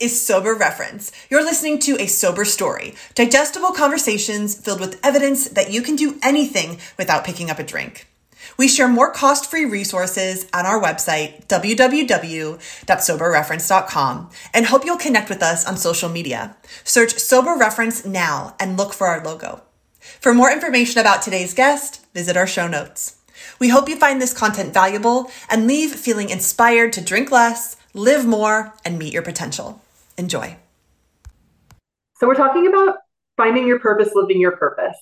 is Sober Reference. You're listening to a sober story, digestible conversations filled with evidence that you can do anything without picking up a drink. We share more cost free resources on our website, www.soberreference.com, and hope you'll connect with us on social media. Search Sober Reference now and look for our logo. For more information about today's guest, visit our show notes. We hope you find this content valuable and leave feeling inspired to drink less, live more, and meet your potential. Enjoy. So, we're talking about finding your purpose, living your purpose.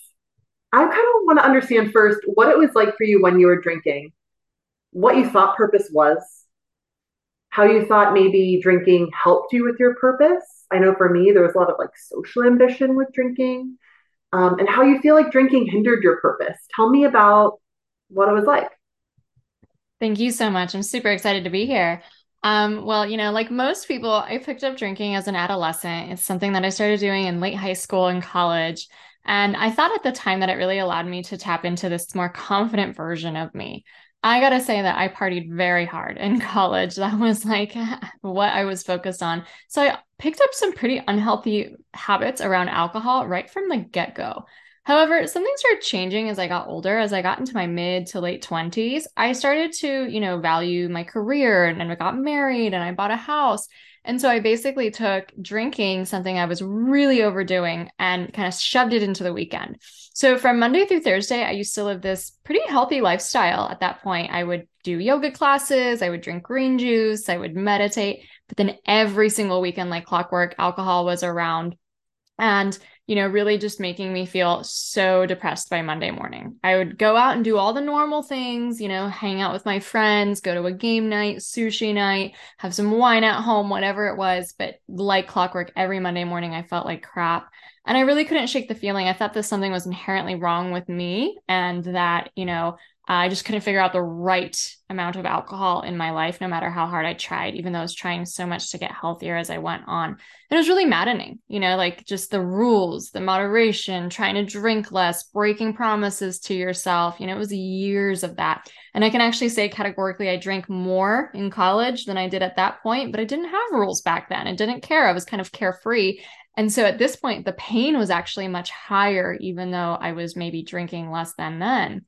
I kind of want to understand first what it was like for you when you were drinking, what you thought purpose was, how you thought maybe drinking helped you with your purpose. I know for me, there was a lot of like social ambition with drinking, um, and how you feel like drinking hindered your purpose. Tell me about what it was like. Thank you so much. I'm super excited to be here. Um, well, you know, like most people, I picked up drinking as an adolescent. It's something that I started doing in late high school and college. And I thought at the time that it really allowed me to tap into this more confident version of me. I gotta say that I partied very hard in college. That was like what I was focused on. So I picked up some pretty unhealthy habits around alcohol right from the get go. However, something started changing as I got older. As I got into my mid to late 20s, I started to, you know, value my career and, I got married and I bought a house. And so I basically took drinking, something I was really overdoing, and kind of shoved it into the weekend. So from Monday through Thursday, I used to live this pretty healthy lifestyle at that point. I would do yoga classes, I would drink green juice, I would meditate. But then every single weekend, like clockwork, alcohol was around. And you know, really just making me feel so depressed by Monday morning. I would go out and do all the normal things, you know, hang out with my friends, go to a game night, sushi night, have some wine at home, whatever it was. But like clockwork, every Monday morning, I felt like crap. And I really couldn't shake the feeling. I thought that something was inherently wrong with me and that, you know, I just couldn't figure out the right amount of alcohol in my life, no matter how hard I tried, even though I was trying so much to get healthier as I went on. And it was really maddening, you know, like just the rules, the moderation, trying to drink less, breaking promises to yourself. You know, it was years of that. And I can actually say categorically, I drank more in college than I did at that point, but I didn't have rules back then. I didn't care. I was kind of carefree. And so at this point, the pain was actually much higher, even though I was maybe drinking less than then.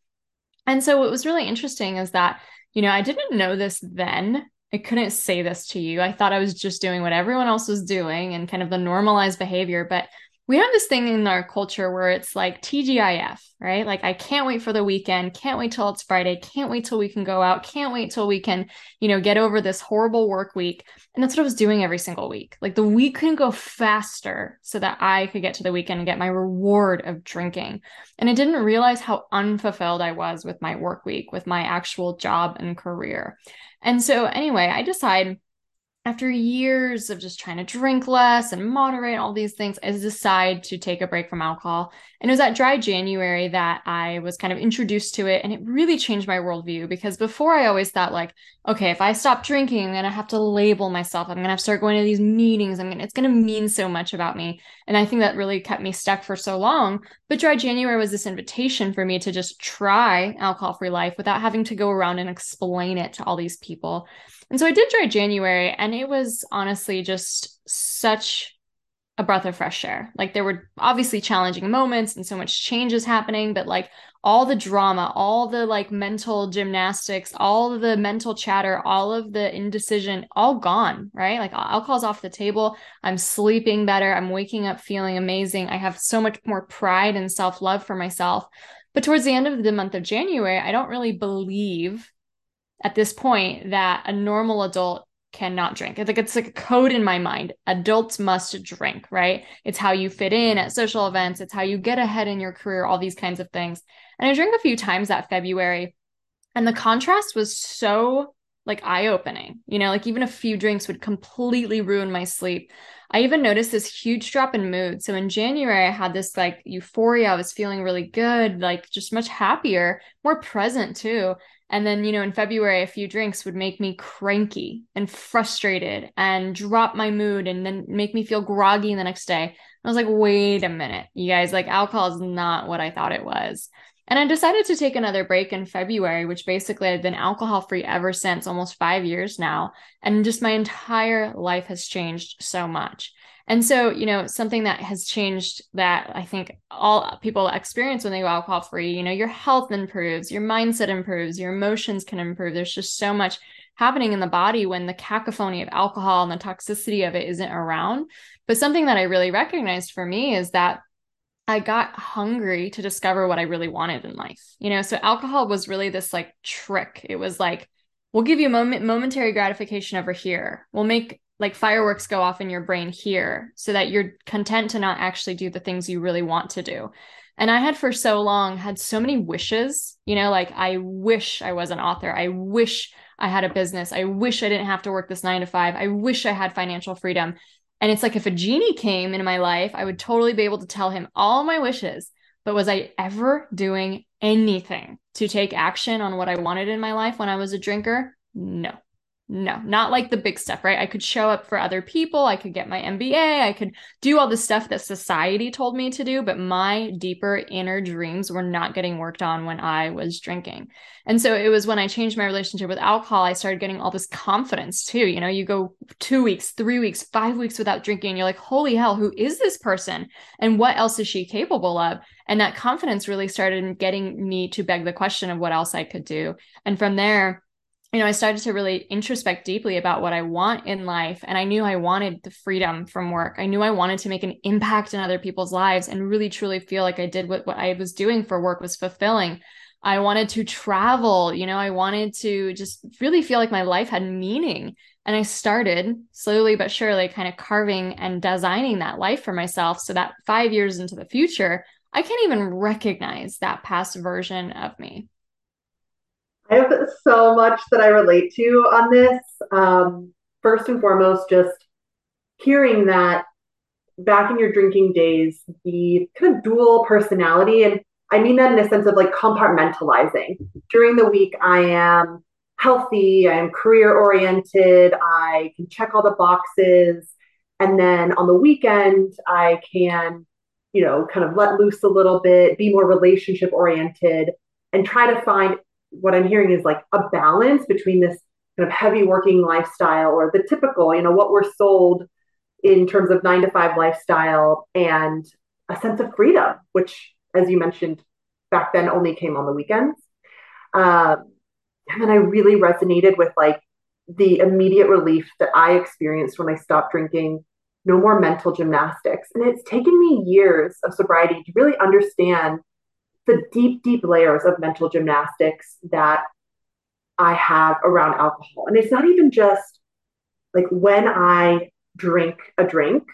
And so what was really interesting is that, you know, I didn't know this then. I couldn't say this to you. I thought I was just doing what everyone else was doing and kind of the normalized behavior. But we have this thing in our culture where it's like TGIF, right? Like, I can't wait for the weekend, can't wait till it's Friday, can't wait till we can go out, can't wait till we can, you know, get over this horrible work week. And that's what I was doing every single week. Like, the week couldn't go faster so that I could get to the weekend and get my reward of drinking. And I didn't realize how unfulfilled I was with my work week, with my actual job and career. And so, anyway, I decided after years of just trying to drink less and moderate all these things, I decided to take a break from alcohol. And it was that dry January that I was kind of introduced to it. And it really changed my worldview because before I always thought, like, okay, if I stop drinking, I'm going to have to label myself. I'm going to have to start going to these meetings. I'm going to, it's going to mean so much about me. And I think that really kept me stuck for so long. But dry January was this invitation for me to just try alcohol free life without having to go around and explain it to all these people. And so I did dry January, and it was honestly just such a breath of fresh air. Like there were obviously challenging moments and so much changes happening, but like all the drama, all the like mental gymnastics, all the mental chatter, all of the indecision, all gone, right? Like alcohol's off the table. I'm sleeping better. I'm waking up feeling amazing. I have so much more pride and self love for myself. But towards the end of the month of January, I don't really believe at this point that a normal adult cannot drink. It's like it's like a code in my mind. Adults must drink, right? It's how you fit in at social events, it's how you get ahead in your career, all these kinds of things. And I drank a few times that February, and the contrast was so like eye-opening. You know, like even a few drinks would completely ruin my sleep. I even noticed this huge drop in mood. So in January, I had this like euphoria. I was feeling really good, like just much happier, more present too. And then, you know, in February, a few drinks would make me cranky and frustrated and drop my mood and then make me feel groggy the next day. I was like, wait a minute, you guys, like alcohol is not what I thought it was. And I decided to take another break in February, which basically I've been alcohol free ever since almost five years now. And just my entire life has changed so much. And so, you know, something that has changed that I think all people experience when they go alcohol free, you know, your health improves, your mindset improves, your emotions can improve. There's just so much happening in the body when the cacophony of alcohol and the toxicity of it isn't around. But something that I really recognized for me is that I got hungry to discover what I really wanted in life. You know, so alcohol was really this like trick. It was like, we'll give you moment momentary gratification over here. We'll make like fireworks go off in your brain here so that you're content to not actually do the things you really want to do. And I had for so long had so many wishes, you know, like I wish I was an author. I wish I had a business. I wish I didn't have to work this nine to five. I wish I had financial freedom. And it's like if a genie came into my life, I would totally be able to tell him all my wishes. But was I ever doing anything to take action on what I wanted in my life when I was a drinker? No. No, not like the big stuff, right? I could show up for other people. I could get my MBA. I could do all the stuff that society told me to do, but my deeper inner dreams were not getting worked on when I was drinking. And so it was when I changed my relationship with alcohol, I started getting all this confidence too. You know, you go two weeks, three weeks, five weeks without drinking. And you're like, holy hell, who is this person? And what else is she capable of? And that confidence really started getting me to beg the question of what else I could do. And from there, you know, I started to really introspect deeply about what I want in life. And I knew I wanted the freedom from work. I knew I wanted to make an impact in other people's lives and really truly feel like I did what, what I was doing for work was fulfilling. I wanted to travel, you know, I wanted to just really feel like my life had meaning. And I started slowly but surely kind of carving and designing that life for myself so that five years into the future, I can't even recognize that past version of me. I have so much that I relate to on this. Um, first and foremost, just hearing that back in your drinking days, the kind of dual personality, and I mean that in a sense of like compartmentalizing. During the week, I am healthy, I'm career oriented, I can check all the boxes. And then on the weekend, I can, you know, kind of let loose a little bit, be more relationship oriented, and try to find what I'm hearing is like a balance between this kind of heavy working lifestyle or the typical, you know, what we're sold in terms of nine to five lifestyle and a sense of freedom, which, as you mentioned, back then only came on the weekends. Um, and then I really resonated with like the immediate relief that I experienced when I stopped drinking. No more mental gymnastics. And it's taken me years of sobriety to really understand the deep, deep layers of mental gymnastics that I have around alcohol. And it's not even just like when I drink a drink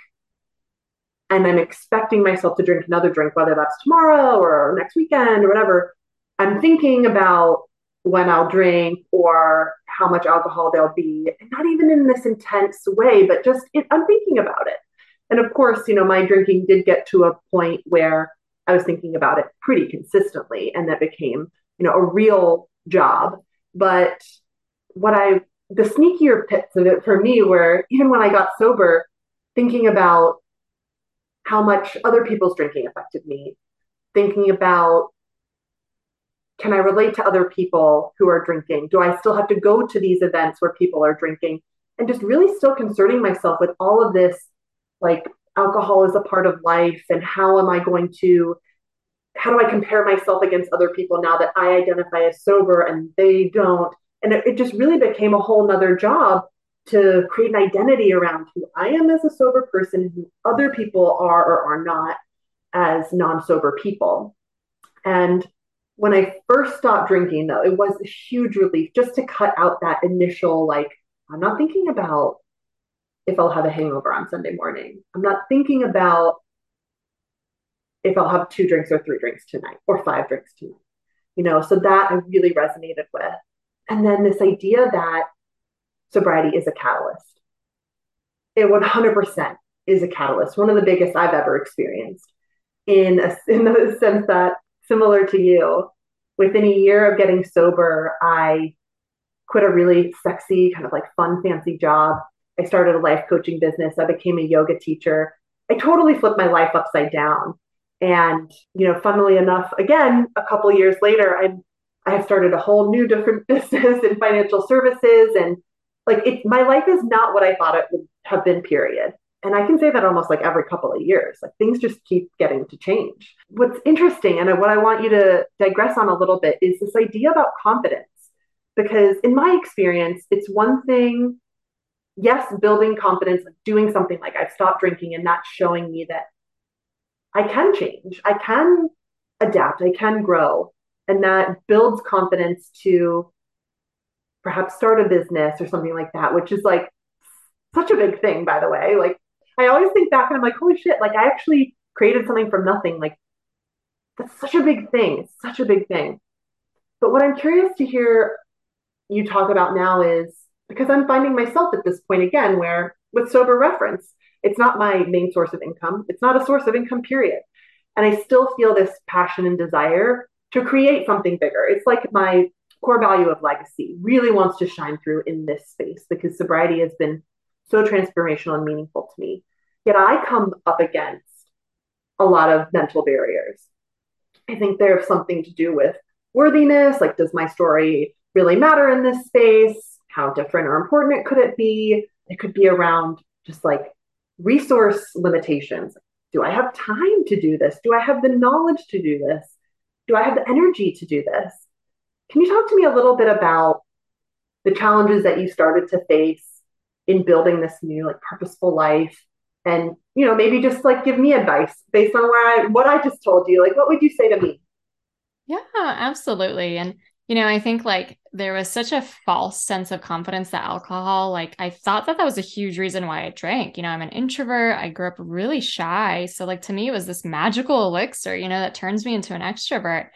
and I'm expecting myself to drink another drink, whether that's tomorrow or next weekend or whatever, I'm thinking about when I'll drink or how much alcohol there'll be. And not even in this intense way, but just it, I'm thinking about it. And of course, you know, my drinking did get to a point where I was thinking about it pretty consistently, and that became, you know, a real job. But what I, the sneakier pits of it for me were even when I got sober, thinking about how much other people's drinking affected me, thinking about can I relate to other people who are drinking? Do I still have to go to these events where people are drinking? And just really still concerning myself with all of this like alcohol is a part of life and how am I going to how do I compare myself against other people now that I identify as sober and they don't? And it, it just really became a whole nother job to create an identity around who I am as a sober person who other people are or are not as non sober people. And when I first stopped drinking, though, it was a huge relief just to cut out that initial, like, I'm not thinking about if I'll have a hangover on Sunday morning. I'm not thinking about if I'll have two drinks or three drinks tonight or five drinks tonight. You know, so that I really resonated with. And then this idea that sobriety is a catalyst. It 100% is a catalyst, one of the biggest I've ever experienced in, a, in the sense that, similar to you, within a year of getting sober, I quit a really sexy, kind of like fun, fancy job I started a life coaching business. I became a yoga teacher. I totally flipped my life upside down. And, you know, funnily enough, again, a couple years later, I'm I have started a whole new different business in financial services and like it my life is not what I thought it would have been, period. And I can say that almost like every couple of years. Like things just keep getting to change. What's interesting and what I want you to digress on a little bit is this idea about confidence. Because in my experience, it's one thing, yes, building confidence, doing something like I've stopped drinking, and that's showing me that I can change, I can adapt, I can grow. And that builds confidence to perhaps start a business or something like that, which is like such a big thing, by the way. Like, I always think back and I'm like, holy shit, like, I actually created something from nothing. Like, that's such a big thing. It's such a big thing. But what I'm curious to hear you talk about now is because I'm finding myself at this point again where with sober reference, it's not my main source of income. It's not a source of income, period. And I still feel this passion and desire to create something bigger. It's like my core value of legacy really wants to shine through in this space because sobriety has been so transformational and meaningful to me. Yet I come up against a lot of mental barriers. I think they have something to do with worthiness. Like, does my story really matter in this space? How different or important could it be? It could be around just like resource limitations. Do I have time to do this? Do I have the knowledge to do this? Do I have the energy to do this? Can you talk to me a little bit about the challenges that you started to face in building this new like purposeful life and you know maybe just like give me advice based on where I what I just told you like what would you say to me yeah absolutely and you know, I think like there was such a false sense of confidence that alcohol, like I thought that that was a huge reason why I drank. You know, I'm an introvert. I grew up really shy. So, like, to me, it was this magical elixir, you know, that turns me into an extrovert.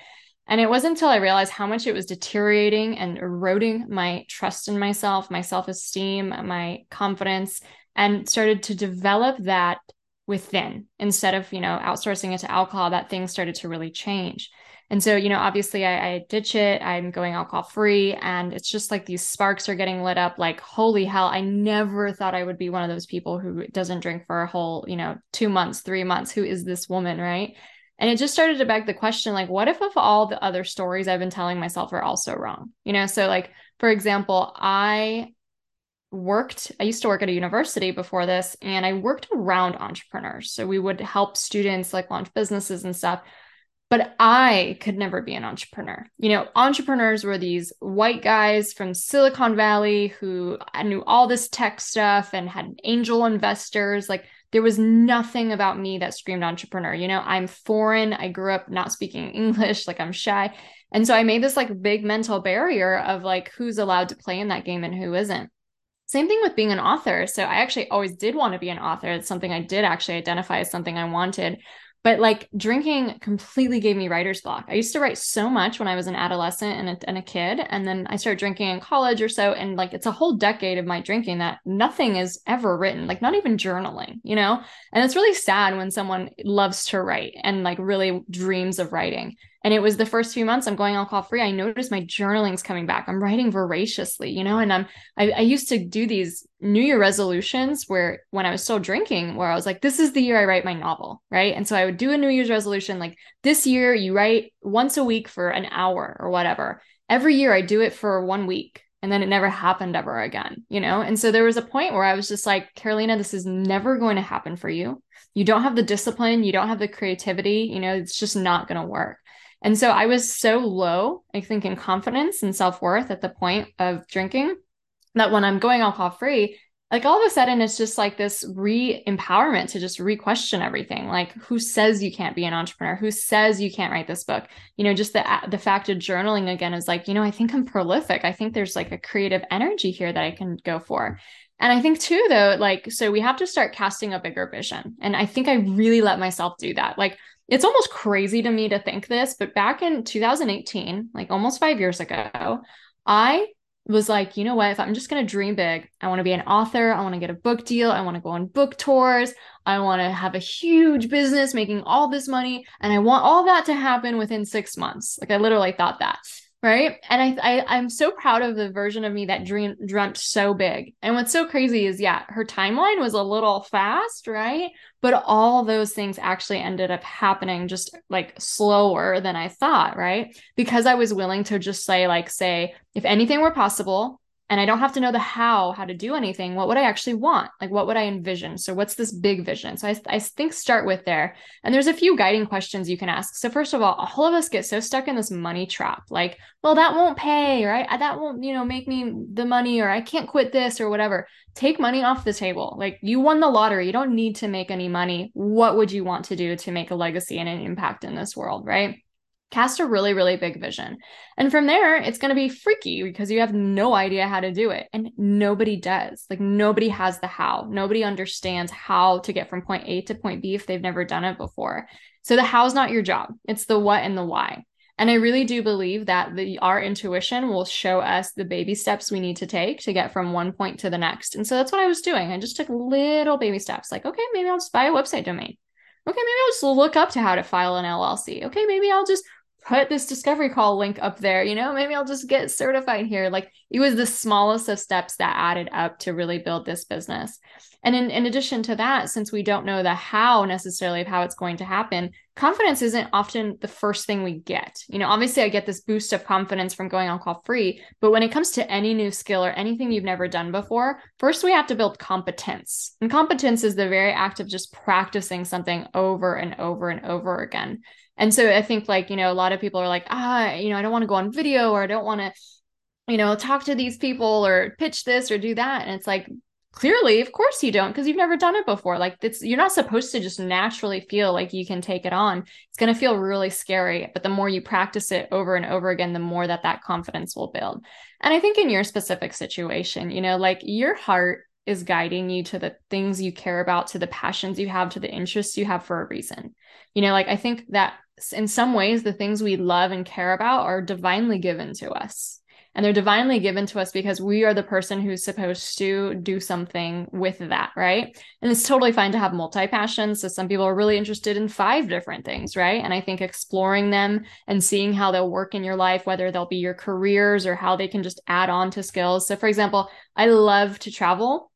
And it wasn't until I realized how much it was deteriorating and eroding my trust in myself, my self esteem, my confidence, and started to develop that within instead of, you know, outsourcing it to alcohol, that things started to really change. And so, you know, obviously I, I ditch it. I'm going alcohol free. And it's just like these sparks are getting lit up like, holy hell, I never thought I would be one of those people who doesn't drink for a whole, you know, two months, three months. Who is this woman? Right. And it just started to beg the question like, what if of all the other stories I've been telling myself are also wrong? You know, so like, for example, I worked i used to work at a university before this and i worked around entrepreneurs so we would help students like launch businesses and stuff but I could never be an entrepreneur. You know, entrepreneurs were these white guys from Silicon Valley who knew all this tech stuff and had angel investors. Like, there was nothing about me that screamed entrepreneur. You know, I'm foreign. I grew up not speaking English, like, I'm shy. And so I made this like big mental barrier of like who's allowed to play in that game and who isn't. Same thing with being an author. So I actually always did want to be an author. It's something I did actually identify as something I wanted but like drinking completely gave me writer's block. I used to write so much when I was an adolescent and a, and a kid. And then I started drinking in college or so. And like it's a whole decade of my drinking that nothing is ever written, like not even journaling, you know? And it's really sad when someone loves to write and like really dreams of writing. And it was the first few months I'm going alcohol free. I noticed my journaling's coming back. I'm writing voraciously, you know, and I'm I, I, used to do these New Year resolutions where when I was still drinking, where I was like, this is the year I write my novel, right? And so I would do a New Year's resolution like this year you write once a week for an hour or whatever. Every year I do it for one week. And then it never happened ever again, you know? And so there was a point where I was just like, Karolina, this is never going to happen for you. You don't have the discipline, you don't have the creativity, you know, it's just not going to work. And so I was so low, I think, in confidence and self worth at the point of drinking that when I'm going alcohol free, like all of a sudden it's just like this re empowerment to just re question everything. Like, who says you can't be an entrepreneur? Who says you can't write this book? You know, just the the fact of journaling again is like, you know, I think I'm prolific. I think there's like a creative energy here that I can go for. And I think too, though, like, so we have to start casting a bigger vision. And I think I really let myself do that. Like, it's almost crazy to me to think this, but back in 2018, like almost five years ago, I was like, you know what? If I'm just going to dream big, I want to be an author. I want to get a book deal. I want to go on book tours. I want to have a huge business making all this money. And I want all that to happen within six months. Like, I literally thought that. right and I, I am so proud of the version of me that dream dreamt so big and what's so crazy is yeah her timeline was a little fast right but all those things actually ended up happening just like slower than i thought right? Because i was willing to just say like say if anything were possible and I don't have to know the how, how to do anything. What would I actually want? Like, what would I envision? So, what's this big vision? So, I, I think start with there. And there's a few guiding questions you can ask. So, first of all, all of us get so stuck in this money trap. Like, well, that won't pay, right? That won't, you know, make me the money, or I can't quit this, or whatever. Take money off the table. Like, you won the lottery. You don't need to make any money. What would you want to do to make a legacy and an impact in this world, right? Cast a really really big vision. And from there it's going to be freaky because you have no idea how to do it and nobody does. Like nobody has the how. Nobody understands how to get from point a to point b if they've never done it before. So the how is not your job. It's the what and the why. And i really do believe that the our intuition will show us the baby steps we need to take to get from one point to the next. And so that's what i was doing. I just took little baby steps like okay maybe i'll just buy a website domain. Okay maybe i'll just look up to how to file an llc okay maybe i'll just put this discovery call link up there you know maybe i'll just get certified here. Like it was the smallest of steps that added up to really build this business. And in, in addition to that since we don't know the how necessarily of how it's going to happen confidence isn't often the first thing we get. You know obviously i get this boost of confidence from going on call free but when it comes to any new skill or anything you've never done before first we have to build competence. And competence is the very act of just practicing something over and over and over again and so I think like, you know, a lot of people are like, ah, you know, I don't want to go on video or I don't want to, you know, talk to these people or pitch this or do that. And it's like, clearly, of course you don't, because you've never done it before. Like it's you're not supposed to just naturally feel like you can take it on. It's going to feel really scary, but the more you practice it over and over again, the more that that confidence will build. And I think in your specific situation, you know, like your heart is guiding you to the things you care about, to the passions you have, to the interests you have for a reason. You know, like I think that in some ways, the things we love and care about are divinely given to us. And they're divinely given to us because we are the person who's supposed to do something with that, right? And it's totally fine to have multi passions. So some people are really interested in five different things, right? And I think exploring them and seeing how they'll work in your life, whether they'll be your careers or how they can just add on to skills. So, for example, I love to travel.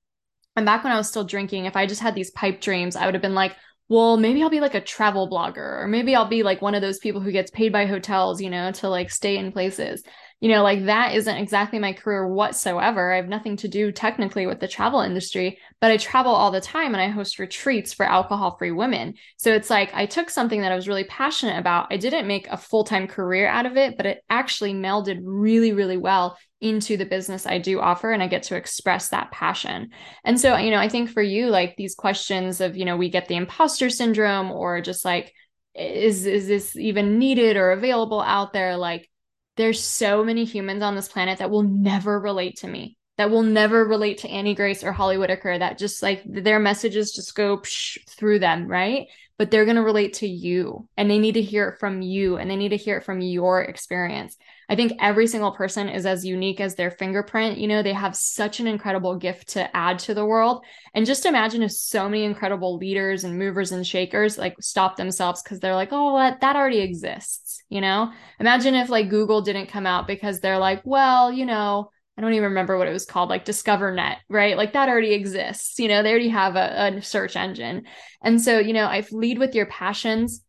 And back when I was still drinking, if I just had these pipe dreams, I would have been like, well, maybe I'll be like a travel blogger, or maybe I'll be like one of those people who gets paid by hotels, you know, to like stay in places. You know, like that isn't exactly my career whatsoever. I have nothing to do technically with the travel industry, but I travel all the time and I host retreats for alcohol free women. So it's like I took something that I was really passionate about. I didn't make a full time career out of it, but it actually melded really, really well into the business I do offer and I get to express that passion. And so, you know, I think for you, like these questions of, you know, we get the imposter syndrome or just like, is is this even needed or available out there? Like there's so many humans on this planet that will never relate to me that will never relate to Annie Grace or Holly Whitaker, that just like their messages just go psh, through them, right? But they're going to relate to you and they need to hear it from you and they need to hear it from your experience. I think every single person is as unique as their fingerprint. You know, they have such an incredible gift to add to the world. And just imagine if so many incredible leaders and movers and shakers like stop themselves because they're like, oh, that, that already exists. You know, imagine if like Google didn't come out because they're like, well, you know, I don't even remember what it was called, like DiscoverNet, right? Like that already exists. You know, they already have a, a search engine. And so, you know, I lead with your passions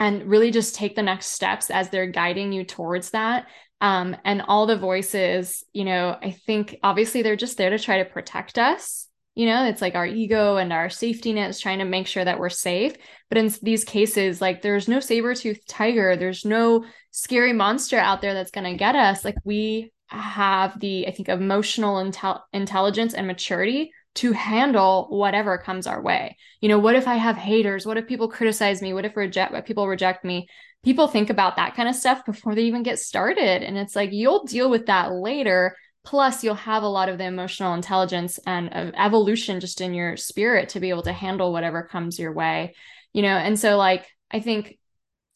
and really just take the next steps as they're guiding you towards that. Um, and all the voices, you know, I think obviously they're just there to try to protect us. You know, it's like our ego and our safety nets trying to make sure that we're safe. But in these cases, like there's no saber tooth tiger, there's no scary monster out there that's going to get us. Like we have the, I think, emotional intel- intelligence and maturity to handle whatever comes our way. You know, what if I have haters? What if people criticize me? What if reject what people reject me? People think about that kind of stuff before they even get started. And it's like you'll deal with that later. Plus, you'll have a lot of the emotional intelligence and uh, evolution just in your spirit to be able to handle whatever comes your way. You know, and so like I think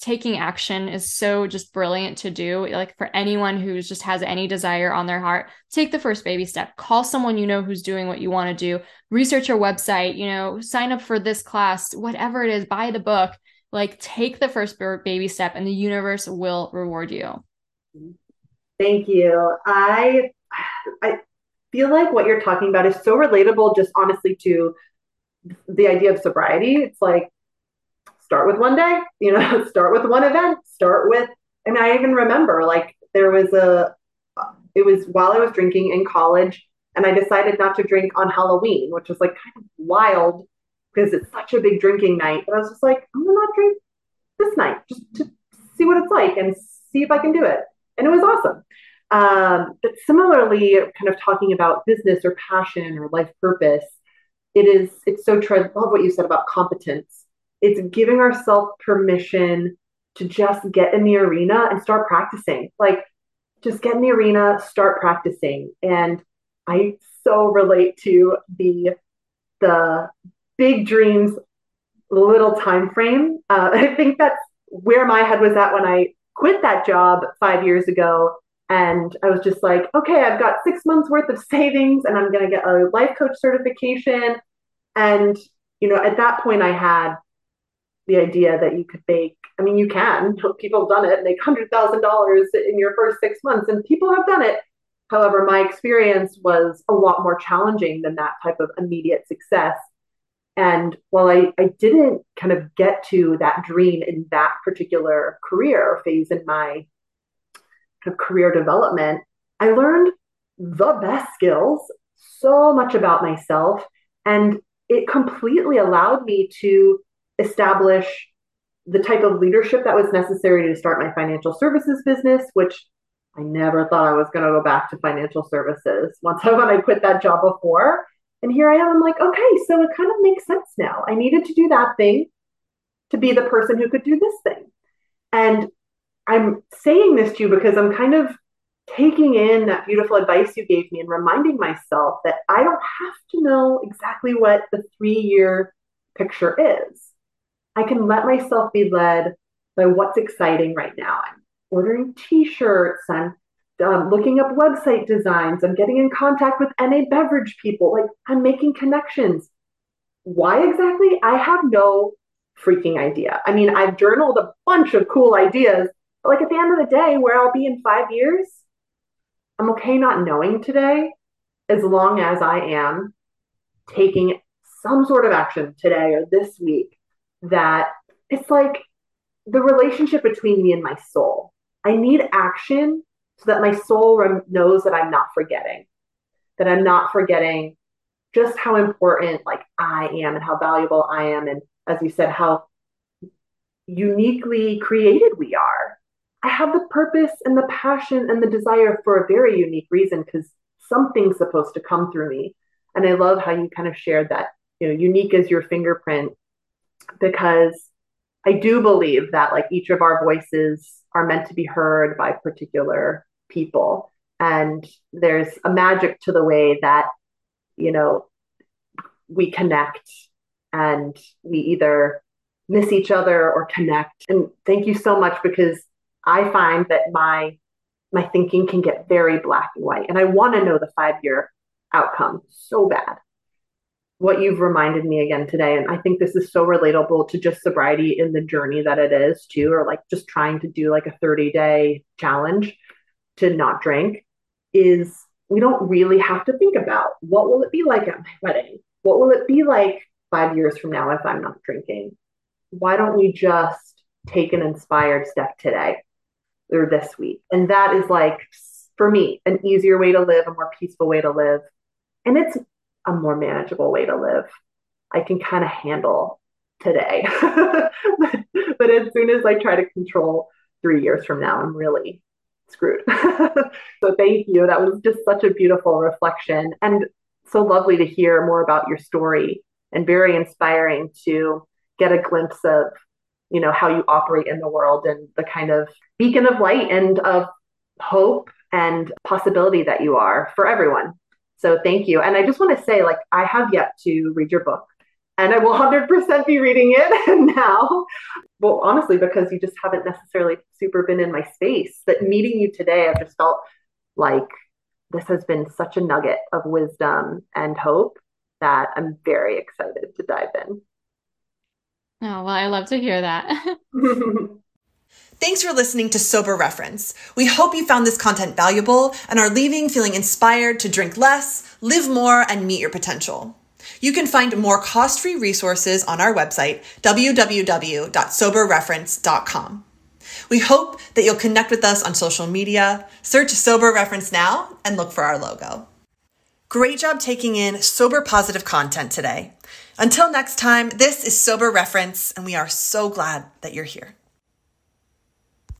taking action is so just brilliant to do like for anyone who just has any desire on their heart take the first baby step call someone you know who's doing what you want to do research your website you know sign up for this class whatever it is buy the book like take the first baby step and the universe will reward you Thank you. I I feel like what you're talking about is so relatable just honestly to the idea of sobriety. It's like start with one day, you know, start with one event, start with and I even remember like there was a it was while I was drinking in college and I decided not to drink on Halloween, which was like kind of wild because it's such a big drinking night. But I was just like, I'm gonna not drink this night just to see what it's like and see if I can do it. And it was awesome. Um, but similarly, kind of talking about business or passion or life purpose, it is, it's so true. I love what you said about competence. It's giving ourselves permission to just get in the arena and start practicing. Like, just get in the arena, start practicing. And I so relate to the the big dreams, little time frame. Uh, I think that's where my head was at when I quit that job five years ago. And I was just like, okay, I've got six months worth of savings and I'm going to get a life coach certification. And, you know, at that point, I had the idea that you could make, I mean, you can, people have done it, make $100,000 in your first six months, and people have done it. However, my experience was a lot more challenging than that type of immediate success. And while I, I didn't kind of get to that dream in that particular career phase in my kind of career development, I learned the best skills, so much about myself, and it completely allowed me to establish the type of leadership that was necessary to start my financial services business, which I never thought I was going to go back to financial services once I, when I quit that job before. And here I am, I'm like, okay, so it kind of makes sense now. I needed to do that thing to be the person who could do this thing. And I'm saying this to you because I'm kind of taking in that beautiful advice you gave me and reminding myself that I don't have to know exactly what the three year picture is. I can let myself be led by what's exciting right now. I'm ordering t shirts, I'm um, looking up website designs. I'm getting in contact with NA beverage people. Like I'm making connections. Why exactly? I have no freaking idea. I mean, I've journaled a bunch of cool ideas, but like at the end of the day, where I'll be in five years, I'm okay not knowing today as long as I am taking some sort of action today or this week that it's like the relationship between me and my soul. I need action so that my soul rem- knows that I'm not forgetting, that I'm not forgetting just how important like I am and how valuable I am. And as you said, how uniquely created we are. I have the purpose and the passion and the desire for a very unique reason because something's supposed to come through me. And I love how you kind of shared that, you know, unique as your fingerprint, because I do believe that like each of our voices are meant to be heard by particular people. And there's a magic to the way that, you know, we connect and we either miss each other or connect. And thank you so much because I find that my my thinking can get very black and white. And I want to know the five year outcome so bad. What you've reminded me again today, and I think this is so relatable to just sobriety in the journey that it is too, or like just trying to do like a 30 day challenge to not drink is we don't really have to think about what will it be like at my wedding? What will it be like five years from now if I'm not drinking? Why don't we just take an inspired step today or this week? And that is like, for me, an easier way to live, a more peaceful way to live. And it's a more manageable way to live. I can kind of handle today. but, but as soon as I try to control three years from now, I'm really screwed. so thank you. That was just such a beautiful reflection and so lovely to hear more about your story and very inspiring to get a glimpse of you know how you operate in the world and the kind of beacon of light and of hope and possibility that you are for everyone. So thank you. And I just want to say like I have yet to read your book and I will 100% be reading it now. Well, honestly, because you just haven't necessarily super been in my space. But meeting you today, I've just felt like this has been such a nugget of wisdom and hope that I'm very excited to dive in. Oh, well, I love to hear that. Thanks for listening to Sober Reference. We hope you found this content valuable and are leaving feeling inspired to drink less, live more, and meet your potential. You can find more cost free resources on our website, www.soberreference.com. We hope that you'll connect with us on social media, search Sober Reference now, and look for our logo. Great job taking in sober positive content today. Until next time, this is Sober Reference, and we are so glad that you're here.